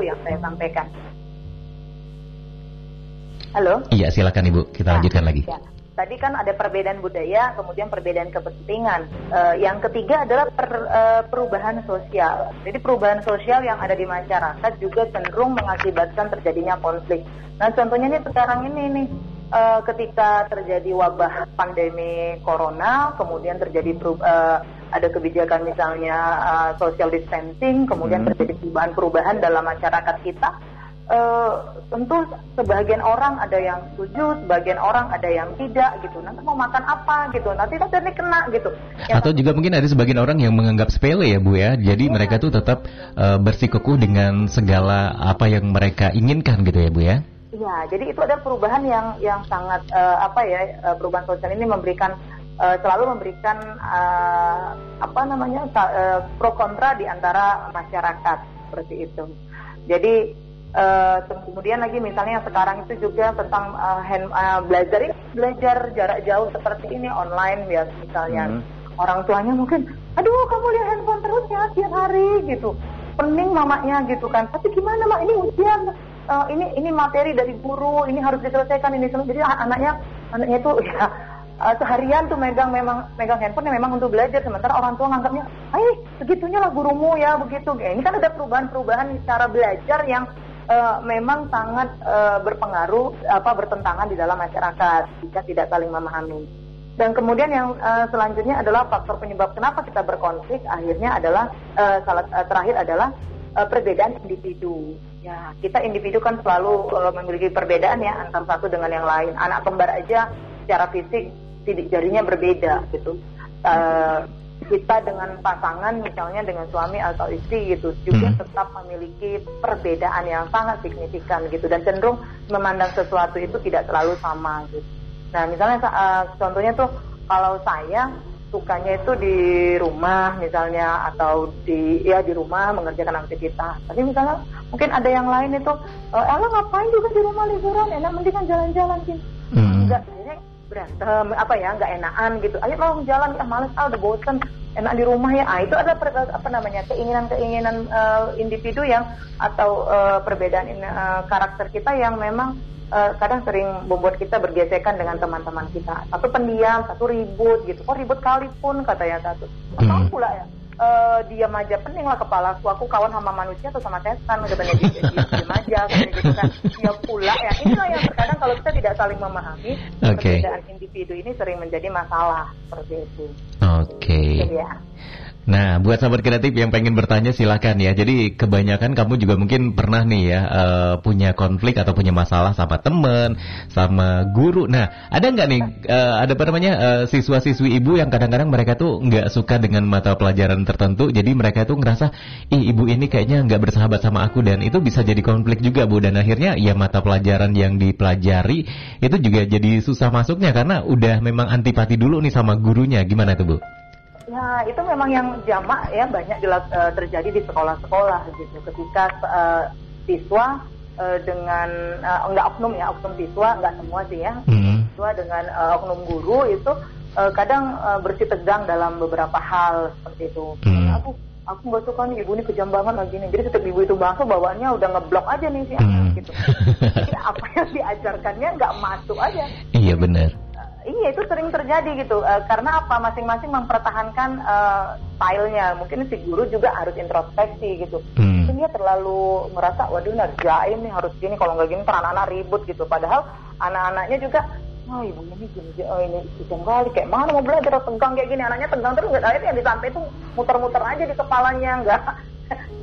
itu yang saya sampaikan. Halo? Iya, silakan Ibu. Kita nah, lanjutkan lagi. Ya. Tadi kan ada perbedaan budaya, kemudian perbedaan kepentingan. Uh, yang ketiga adalah per, uh, perubahan sosial. Jadi perubahan sosial yang ada di masyarakat juga cenderung mengakibatkan terjadinya konflik. Nah, contohnya ini sekarang ini nih uh, ketika terjadi wabah pandemi corona, kemudian terjadi uh, ada kebijakan misalnya uh, social distancing, kemudian hmm. terjadi perubahan-perubahan dalam masyarakat kita uh, tentu sebagian orang ada yang setuju, sebagian orang ada yang tidak gitu. Nanti mau makan apa gitu, nanti kan jadi kena gitu. Ya, Atau juga mungkin ada sebagian orang yang menganggap sepele ya Bu ya. Jadi ya. mereka tuh tetap uh, bersikukuh dengan segala apa yang mereka inginkan gitu ya Bu ya. Iya, jadi itu ada perubahan yang yang sangat uh, apa ya perubahan sosial ini memberikan uh, selalu memberikan uh, apa namanya uh, pro kontra di antara masyarakat. Seperti itu. Jadi Uh, kemudian lagi misalnya yang sekarang itu juga tentang uh, hand, uh, belajar belajar jarak jauh seperti ini online ya misalnya. Hmm. orang tuanya mungkin aduh kamu lihat handphone terus ya tiap hari gitu. Pening mamanya gitu kan. Tapi gimana mak? Ini ujian. Uh, ini ini materi dari guru ini harus diselesaikan ini jadi anaknya anaknya itu ya uh, seharian tuh megang memang megang handphone yang memang untuk belajar sementara orang tua nganggapnya, "Eh, segitunya lah gurumu ya begitu." Ya, ini kan ada perubahan-perubahan cara belajar yang uh, memang sangat uh, berpengaruh apa bertentangan di dalam masyarakat jika tidak saling memahami. Dan kemudian yang uh, selanjutnya adalah faktor penyebab kenapa kita berkonflik akhirnya adalah uh, salah uh, terakhir adalah uh, perbedaan individu. Ya, kita individu kan selalu uh, memiliki perbedaan ya antara satu dengan yang lain. Anak kembar aja secara fisik sidik jarinya berbeda gitu. Uh, kita dengan pasangan misalnya dengan suami atau istri gitu juga hmm. tetap memiliki perbedaan yang sangat signifikan gitu dan cenderung memandang sesuatu itu tidak selalu sama gitu. Nah misalnya uh, contohnya tuh kalau saya sukanya itu di rumah misalnya atau di ya di rumah mengerjakan aktivitas. Tapi misalnya mungkin ada yang lain itu, uh, Ella ngapain juga di rumah liburan? Enak mendingan jalan-jalan gitu. Hmm. Enggak, berantem apa ya nggak enakan gitu. Ayo mau jalan ah males ah udah bosen enak di rumah ya. Ah itu adalah per, apa namanya keinginan-keinginan uh, individu yang atau uh, perbedaan uh, karakter kita yang memang uh, kadang sering membuat kita bergesekan dengan teman-teman kita. Satu pendiam satu ribut gitu. Kok ribut kali pun kata yang satu. Hmm. pula ya uh, diam aja. Pening lah kepala aku. Aku kawan sama manusia atau sama setan. Udah banyak diam, diam aja gitu kan. Dia pula ya. Inilah yang terkadang kalau kita tidak saling memahami okay. perbedaan individu ini sering menjadi masalah. Seperti itu. Oke. Okay. ya Nah, buat sahabat kreatif yang pengen bertanya silakan ya. Jadi kebanyakan kamu juga mungkin pernah nih ya uh, punya konflik atau punya masalah sama temen, sama guru. Nah, ada nggak nih uh, ada apa namanya uh, siswa-siswi ibu yang kadang-kadang mereka tuh nggak suka dengan mata pelajaran tertentu, jadi mereka tuh ngerasa ih ibu ini kayaknya nggak bersahabat sama aku dan itu bisa jadi konflik juga bu. Dan akhirnya ya mata pelajaran yang dipelajari itu juga jadi susah masuknya karena udah memang antipati dulu nih sama gurunya. Gimana tuh bu? Ya, itu memang yang jamak ya banyak uh, terjadi di sekolah-sekolah gitu. Ketika uh, siswa uh, dengan uh, enggak oknum ya, oknum siswa enggak semua sih ya. Mm. Siswa dengan uh, oknum guru itu uh, kadang uh, bersih tegang dalam beberapa hal seperti itu. Mm. Aku aku nggak suka nih ibu ini kejam banget lagi nih. Jadi setiap ibu itu masuk bawaannya udah ngeblok aja nih si anak mm. gitu. Jadi apa yang diajarkannya nggak masuk aja. Iya benar Iya itu sering terjadi gitu. Uh, karena apa? Masing-masing mempertahankan uh, stylenya. Mungkin si guru juga harus introspeksi gitu. Hmm. mungkin dia terlalu merasa waduh ngerjain nih harus gini. Kalau nggak gini anak-anak ribut gitu. Padahal anak-anaknya juga oh ibu ini gini oh ini ikan kali. Kayak mana mau belajar? Tegang kayak gini. Anaknya tegang terus nggak akhirnya yang disampai itu muter-muter aja di kepalanya nggak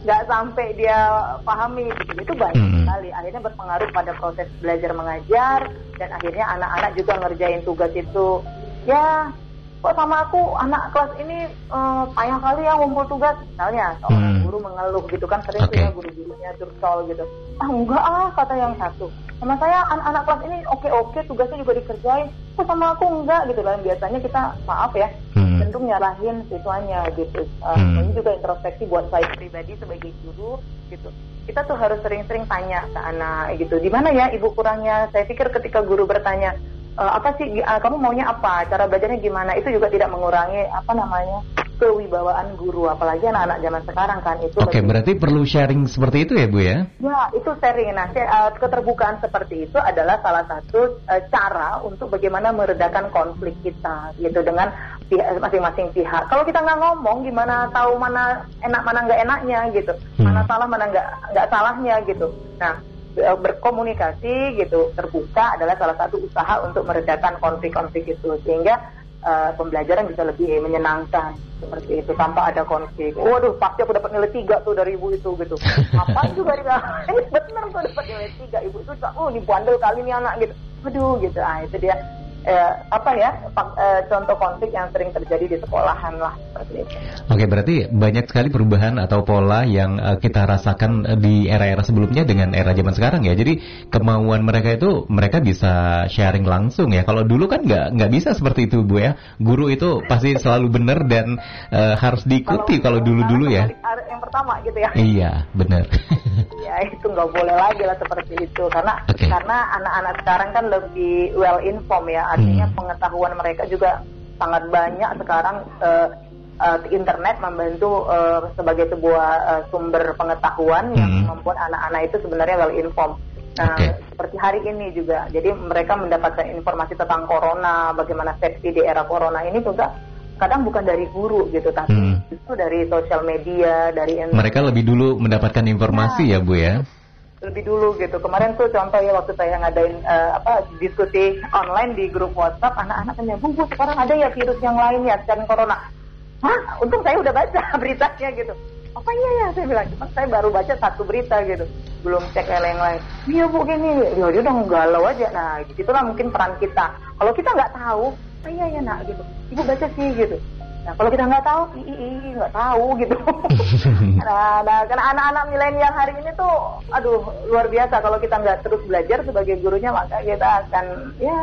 nggak sampai dia pahami gitu. itu banyak hmm. sekali akhirnya berpengaruh pada proses belajar mengajar dan akhirnya anak-anak juga ngerjain tugas itu ya kok sama aku anak kelas ini uh, payah kali ya ngumpul tugas misalnya seorang hmm. guru mengeluh gitu kan sering okay. guru-gurunya curcol gitu ah enggak ah kata yang satu sama saya anak-anak kelas ini oke-oke tugasnya juga dikerjain kok sama aku enggak gitu kan biasanya kita maaf ya hmm. Cenderung nyalahin siswanya gitu. Uh, hmm. ini juga introspeksi buat saya pribadi sebagai guru gitu. Kita tuh harus sering-sering tanya ke anak gitu. Di mana ya ibu kurangnya? Saya pikir ketika guru bertanya e, apa sih? Uh, kamu maunya apa? Cara belajarnya gimana? Itu juga tidak mengurangi apa namanya kewibawaan guru apalagi anak-anak zaman sekarang kan itu Oke, okay, berarti perlu sharing seperti itu ya Bu ya? Ya, itu sharing. Nah, uh, keterbukaan seperti itu adalah salah satu uh, cara untuk bagaimana meredakan konflik kita gitu dengan masing-masing pihak. Kalau kita nggak ngomong gimana tahu mana enak mana nggak enaknya gitu. Hmm. Mana salah mana nggak nggak salahnya gitu. Nah, berkomunikasi gitu terbuka adalah salah satu usaha untuk meredakan konflik-konflik itu sehingga uh, pembelajaran bisa lebih menyenangkan seperti itu tanpa ada konflik. Waduh, pasti aku dapat nilai tiga tuh dari ibu itu gitu. Apa juga dia? Ini benar tuh dapat nilai tiga ibu itu. Oh, ini bandel kali ini anak gitu. Aduh, gitu. Ah, itu dia eh, apa ya eh, contoh konflik yang sering terjadi di sekolahan lah seperti itu. Oke, berarti banyak sekali perubahan atau pola yang eh, kita rasakan eh, di era-era sebelumnya dengan era zaman sekarang ya. Jadi kemauan mereka itu mereka bisa sharing langsung ya. Kalau dulu kan nggak nggak bisa seperti itu bu ya. Guru itu pasti selalu benar dan eh, harus diikuti kalau dulu-dulu ya. Yang pertama gitu ya. Iya, benar. ya itu nggak boleh lagi lah seperti itu karena okay. karena anak-anak sekarang kan lebih well informed ya artinya hmm. pengetahuan mereka juga sangat banyak sekarang uh, uh, internet membantu uh, sebagai sebuah uh, sumber pengetahuan hmm. yang membuat anak-anak itu sebenarnya well informed. Nah, okay. seperti hari ini juga, jadi mereka mendapatkan informasi tentang corona, bagaimana safety di era corona ini juga kadang bukan dari guru gitu, tapi hmm. itu dari sosial media, dari mereka lebih dulu mendapatkan informasi ya, ya Bu ya lebih dulu gitu. Kemarin tuh contoh ya waktu saya ngadain uh, apa diskusi online di grup WhatsApp, anak-anak tanya, "Bu, Bu, sekarang ada ya virus yang lain ya selain corona?" Hah? Untung saya udah baca beritanya gitu. Apa iya ya? Saya bilang, cuma saya baru baca satu berita gitu. Belum cek yang lain-lain. Iya Bu gini, ya dia udah galau aja. Nah, di situlah mungkin peran kita. Kalau kita nggak tahu, oh, iya ya nak gitu. Ibu baca sih gitu. Nah kalau kita nggak tahu, ii nggak tahu gitu. nah, nah karena anak-anak milenial hari ini tuh, aduh luar biasa. Kalau kita nggak terus belajar sebagai gurunya, maka kita akan ya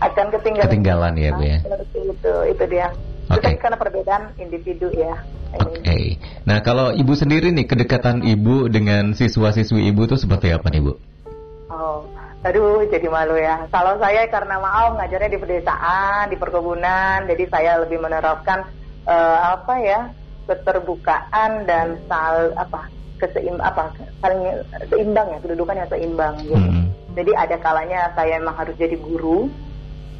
akan ketinggalan. Ketinggalan ya bu ya. Itu itu dia. Okay. Itu karena perbedaan individu ya. Oke. Okay. Nah kalau ibu sendiri nih kedekatan ibu dengan siswa-siswi ibu tuh seperti apa nih bu? Oh, Aduh, jadi malu ya. Kalau saya karena maaf ngajarnya di pedesaan, di perkebunan, jadi saya lebih menerapkan uh, apa ya keterbukaan dan sal apa keseim apa saling seimbang ya kedudukan yang seimbang gitu. Hmm. Jadi ada kalanya saya memang harus jadi guru,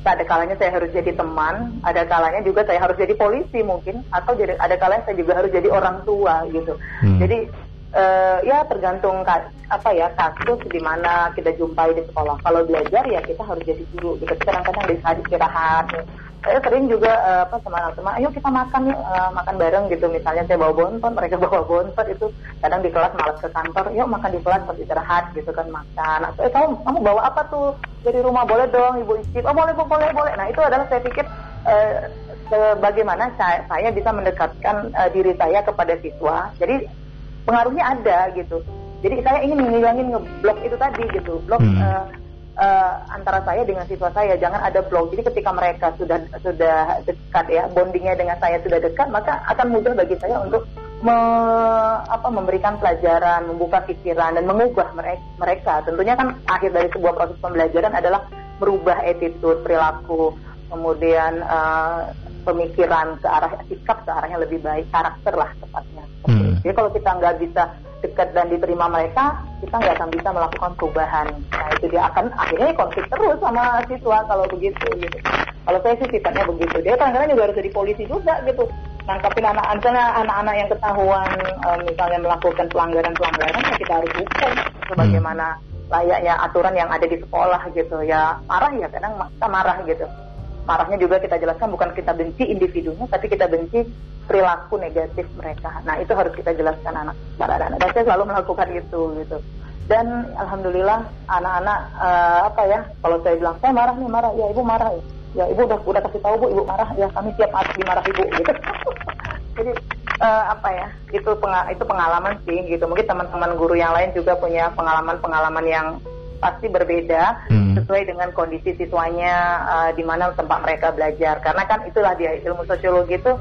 ada kalanya saya harus jadi teman, ada kalanya juga saya harus jadi polisi mungkin, atau jadi ada kalanya saya juga harus jadi orang tua gitu. Hmm. Jadi uh, ya tergantung apa ya kasus di mana kita jumpai di sekolah. Kalau belajar ya kita harus jadi guru. Kita kadang-kadang di saat istirahat. Saya sering juga uh, apa sama teman, ayo kita makan yuk uh, makan bareng gitu. Misalnya saya bawa bontot, mereka bawa bontot itu kadang di kelas malas ke kantor, yuk makan di kelas pas istirahat gitu kan makan. Atau eh kamu kamu bawa apa tuh dari rumah boleh dong ibu isi. Oh boleh boleh boleh. Nah itu adalah saya pikir uh, bagaimana saya, bisa mendekatkan diri saya kepada siswa. Jadi pengaruhnya ada gitu. Jadi saya ingin menghilangin ngeblok itu tadi gitu, blok hmm. uh, uh, antara saya dengan siswa saya jangan ada blok. Jadi ketika mereka sudah sudah dekat ya, bondingnya dengan saya sudah dekat, maka akan mudah bagi saya untuk me, apa, memberikan pelajaran, membuka pikiran dan mengubah mereka, mereka. Tentunya kan akhir dari sebuah proses pembelajaran adalah merubah attitude, perilaku, kemudian uh, pemikiran ke arah sikap ke arahnya lebih baik, karakter lah tepatnya. Hmm. Jadi kalau kita nggak bisa dekat dan diterima mereka, kita nggak akan bisa melakukan perubahan. Nah itu dia akan akhirnya konflik terus sama siswa kalau begitu. Gitu. Kalau saya sih sifatnya begitu. Dia kadang-kadang juga harus jadi polisi juga gitu. Nangkapin anak-anak, anak-anak yang ketahuan um, misalnya melakukan pelanggaran-pelanggaran, ya kita harus hukum sebagaimana hmm. layaknya aturan yang ada di sekolah gitu. Ya marah ya kadang kita marah gitu marahnya juga kita jelaskan bukan kita benci individunya tapi kita benci perilaku negatif mereka. Nah itu harus kita jelaskan anak. Para anak dan saya selalu melakukan itu gitu. Dan alhamdulillah anak-anak uh, apa ya kalau saya bilang saya marah nih marah. Ya ibu marah ya. Ya ibu udah udah kasih tahu bu ibu marah. Ya kami siap dimarah ibu gitu. Jadi uh, apa ya itu pengal itu pengalaman sih gitu. Mungkin teman-teman guru yang lain juga punya pengalaman-pengalaman yang pasti berbeda. Hmm. Sesuai dengan kondisi siswanya uh, di mana tempat mereka belajar. Karena kan itulah dia ilmu sosiologi itu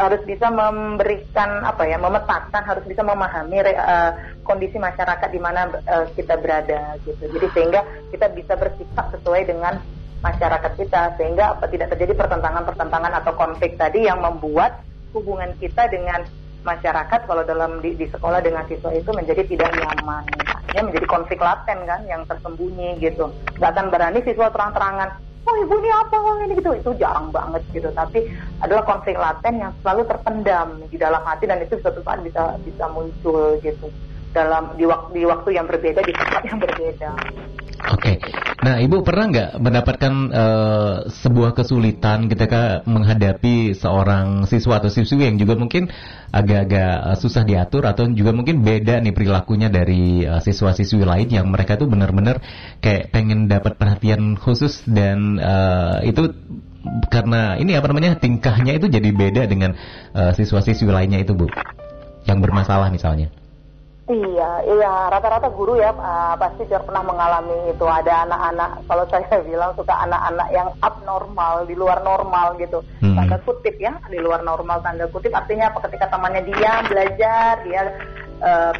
harus bisa memberikan apa ya memetakan harus bisa memahami uh, kondisi masyarakat di mana uh, kita berada gitu. Jadi sehingga kita bisa bersikap sesuai dengan masyarakat kita sehingga apa tidak terjadi pertentangan-pertentangan atau konflik tadi yang membuat hubungan kita dengan masyarakat kalau dalam di, di sekolah dengan siswa itu menjadi tidak nyaman ya menjadi konflik laten kan yang tersembunyi gitu. Nggak akan berani siswa terang-terangan oh ibu ini apa? Ini gitu. Itu jarang banget gitu. Tapi adalah konflik laten yang selalu terpendam di dalam hati dan itu suatu saat bisa bisa muncul gitu dalam di waktu di waktu yang berbeda di tempat yang berbeda Oke, okay. nah Ibu pernah nggak mendapatkan uh, sebuah kesulitan ketika menghadapi seorang siswa atau siswi yang juga mungkin agak-agak uh, susah diatur atau juga mungkin beda nih perilakunya dari uh, siswa-siswi lain yang mereka tuh benar-benar kayak pengen dapat perhatian khusus dan uh, itu karena ini apa namanya tingkahnya itu jadi beda dengan uh, siswa-siswi lainnya itu Bu, yang bermasalah misalnya. Iya, iya rata-rata guru ya uh, pasti sudah pernah mengalami itu. Ada anak-anak kalau saya bilang suka anak-anak yang abnormal di luar normal gitu. Hmm. tanda kutip ya di luar normal tanda kutip. Artinya apa? Ketika temannya dia belajar dia uh,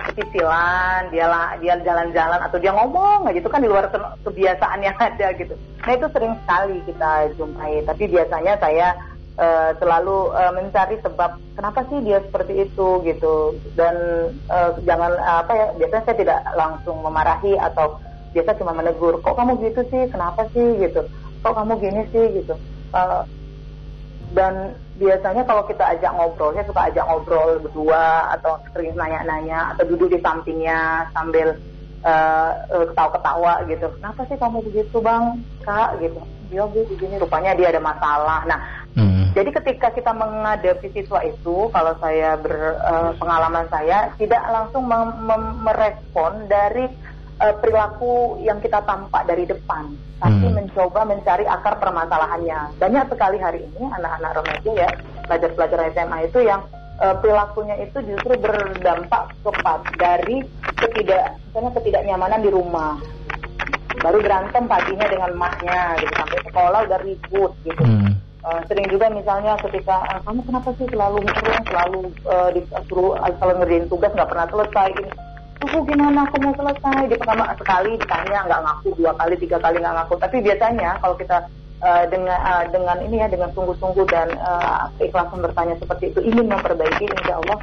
dia lah dia jalan-jalan atau dia ngomong aja itu kan di luar kebiasaan yang ada gitu. Nah itu sering sekali kita jumpai. Tapi biasanya saya uh, selalu uh, mencari sebab kenapa sih dia seperti itu gitu dan uh, jangan apa ya biasanya saya tidak langsung memarahi atau biasa cuma menegur kok kamu gitu sih kenapa sih gitu kok kamu gini sih gitu uh, dan biasanya kalau kita ajak ngobrol, saya suka ajak ngobrol berdua atau sering nanya-nanya atau duduk di sampingnya sambil ketawa-ketawa uh, gitu. Kenapa sih kamu begitu bang, kak gitu? Dia begini, rupanya dia ada masalah. Nah. Jadi ketika kita menghadapi siswa itu, kalau saya berpengalaman uh, saya tidak langsung merespon dari uh, perilaku yang kita tampak dari depan, tapi hmm. mencoba mencari akar permasalahannya. Banyak sekali hari ini anak-anak remaja ya, pelajar-pelajar SMA itu yang uh, perilakunya itu justru berdampak cepat dari ketidak, misalnya ketidaknyamanan di rumah. Baru berantem paginya dengan emaknya, gitu sampai sekolah udah ribut, gitu. Hmm Uh, sering juga misalnya ketika uh, kamu kenapa sih selalu murung, selalu uh, disuruh uh, selalu ngerjain tugas nggak pernah selesai ini. Aku gimana aku mau selesai? Di pertama sekali ditanya nggak ngaku, dua kali, tiga kali nggak ngaku. Tapi biasanya kalau kita uh, dengan uh, dengan ini ya dengan sungguh-sungguh dan uh, keikhlasan bertanya seperti itu ingin memperbaiki, insya Allah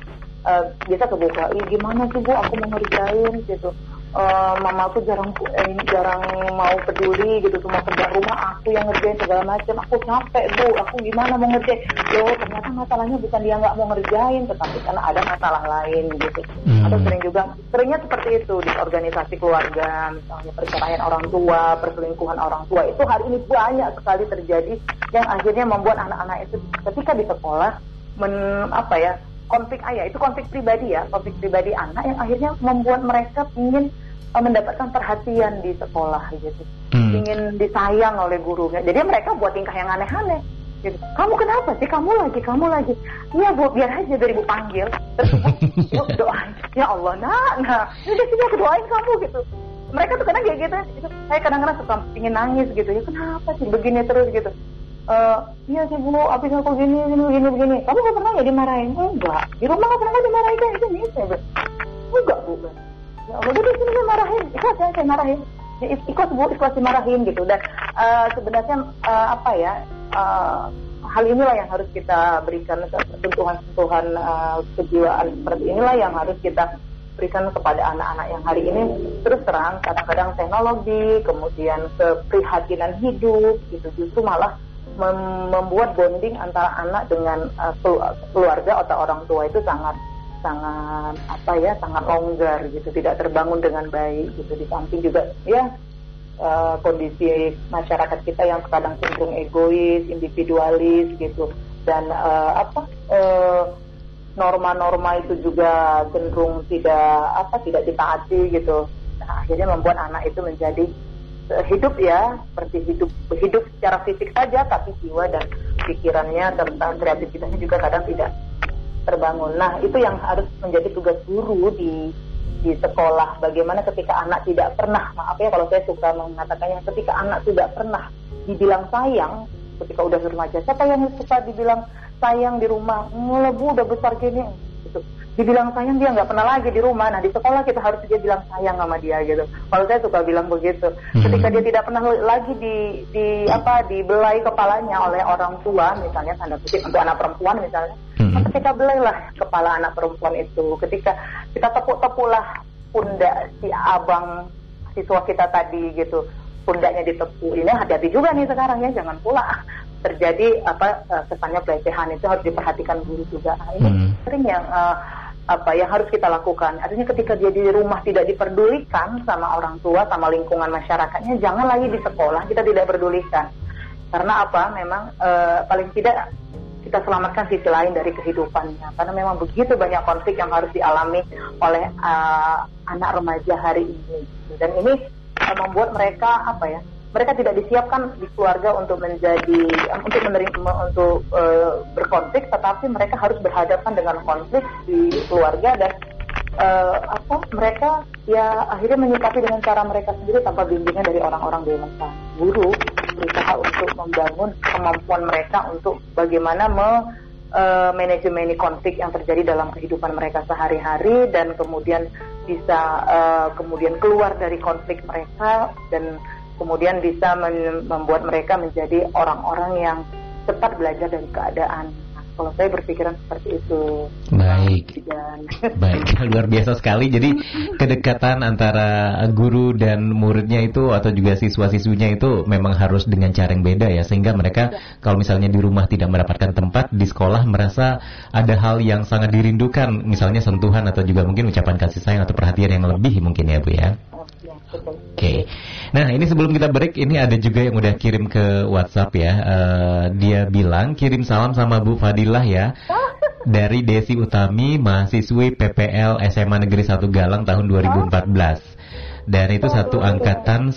uh, biasa kebuka. Gimana sih bu? Aku mau ngerjain gitu uh, mama aku jarang eh, jarang mau peduli gitu cuma kerja rumah aku yang ngerjain segala macam. Aku capek bu. Aku gimana mau ngerjain? Yo ternyata masalahnya bukan dia nggak mau ngerjain tetapi karena ada masalah lain gitu. Hmm. atau sering juga seringnya seperti itu di organisasi keluarga misalnya perceraian orang tua perselingkuhan orang tua. Itu hari ini banyak sekali terjadi yang akhirnya membuat anak-anak itu ketika di sekolah men apa ya konflik ayah itu konflik pribadi ya konflik pribadi anak yang akhirnya membuat mereka ingin uh, mendapatkan perhatian di sekolah gitu. Hmm. ingin disayang oleh gurunya. Jadi mereka buat tingkah yang aneh-aneh gitu. kamu kenapa sih? Kamu lagi kamu lagi. Iya bu biar aja dari bu panggil. Terus bu doain. Ya Allah nak nah udah sini aku doain kamu gitu. Mereka tuh kadang kayak gitu. Saya kadang-kadang suka ingin nangis gitu. Ya kenapa sih? Begini terus gitu uh, iya sih bu, abis aku gini, gini, gini, begini. Kamu gak pernah ya dimarahin? Enggak. Di rumah gak pernah dimarahin kayak gini, saya Enggak bu. Ya Allah, udah sini saya marahin. Ikhlas ya, saya marahin. Ya, ikhlas bu, ikhlas dimarahin gitu. Dan uh, sebenarnya uh, apa ya, uh, hal inilah yang harus kita berikan sentuhan-sentuhan uh, kejiwaan seperti inilah yang harus kita berikan kepada anak-anak yang hari ini terus terang kadang-kadang teknologi kemudian keprihatinan hidup gitu justru malah mem membuat bonding antara anak dengan uh, keluarga atau orang tua itu sangat sangat apa ya sangat longgar gitu tidak terbangun dengan baik gitu. Di samping juga ya uh, kondisi masyarakat kita yang kadang cenderung egois individualis gitu. Dan uh, apa norma-norma uh, itu juga cenderung tidak apa tidak ditaati gitu. Nah, akhirnya membuat anak itu menjadi hidup ya seperti hidup hidup secara fisik saja tapi jiwa dan pikirannya tentang kreativitasnya juga kadang tidak terbangun. Nah itu yang harus menjadi tugas guru di di sekolah. Bagaimana ketika anak tidak pernah maaf ya kalau saya suka mengatakannya ketika anak tidak pernah dibilang sayang ketika udah remaja siapa yang suka dibilang sayang di rumah ngelebu udah besar gini dibilang sayang dia nggak pernah lagi di rumah. Nah di sekolah kita harus dia bilang sayang sama dia gitu. Kalau saya suka bilang begitu. Hmm. Ketika dia tidak pernah lagi di di apa dibelai kepalanya oleh orang tua, misalnya tanda kutip untuk anak perempuan misalnya, hmm. maka kita belailah kepala anak perempuan itu. Ketika kita tepuk-tepuklah pundak si abang siswa kita tadi gitu pundaknya ditepuk ini hati-hati juga nih sekarang ya jangan pula terjadi apa eh, kesannya pelecehan itu harus diperhatikan guru juga nah, ini hmm. sering yang uh, apa yang harus kita lakukan. Artinya ketika dia di rumah tidak diperdulikan sama orang tua sama lingkungan masyarakatnya jangan lagi di sekolah kita tidak pedulikan karena apa? Memang uh, paling tidak kita selamatkan sisi lain dari kehidupannya. Karena memang begitu banyak konflik yang harus dialami oleh uh, anak remaja hari ini. Dan ini uh, membuat mereka apa ya mereka tidak disiapkan di keluarga untuk menjadi untuk menerima untuk uh, berkonflik tetapi mereka harus berhadapan dengan konflik di keluarga dan uh, apa mereka ya akhirnya menyikapi dengan cara mereka sendiri tanpa bimbingan dari orang-orang dewasa. Guru berusaha untuk membangun kemampuan mereka untuk bagaimana me, uh, manajemen konflik yang terjadi dalam kehidupan mereka sehari-hari dan kemudian bisa uh, kemudian keluar dari konflik mereka dan kemudian bisa membuat mereka menjadi orang-orang yang cepat belajar dari keadaan. Nah, kalau saya berpikiran seperti itu. Baik. Dan... Baik, luar biasa sekali. Jadi kedekatan antara guru dan muridnya itu atau juga siswa-siswinya itu memang harus dengan cara yang beda ya sehingga mereka ya. kalau misalnya di rumah tidak mendapatkan tempat di sekolah merasa ada hal yang sangat dirindukan misalnya sentuhan atau juga mungkin ucapan kasih sayang atau perhatian yang lebih mungkin ya Bu ya. Oke. Okay. Nah, ini sebelum kita break, ini ada juga yang udah kirim ke WhatsApp ya. Uh, dia bilang kirim salam sama Bu Fadilah ya. Dari Desi Utami, mahasiswi PPL SMA Negeri 1 Galang tahun 2014. Dan itu satu angkatan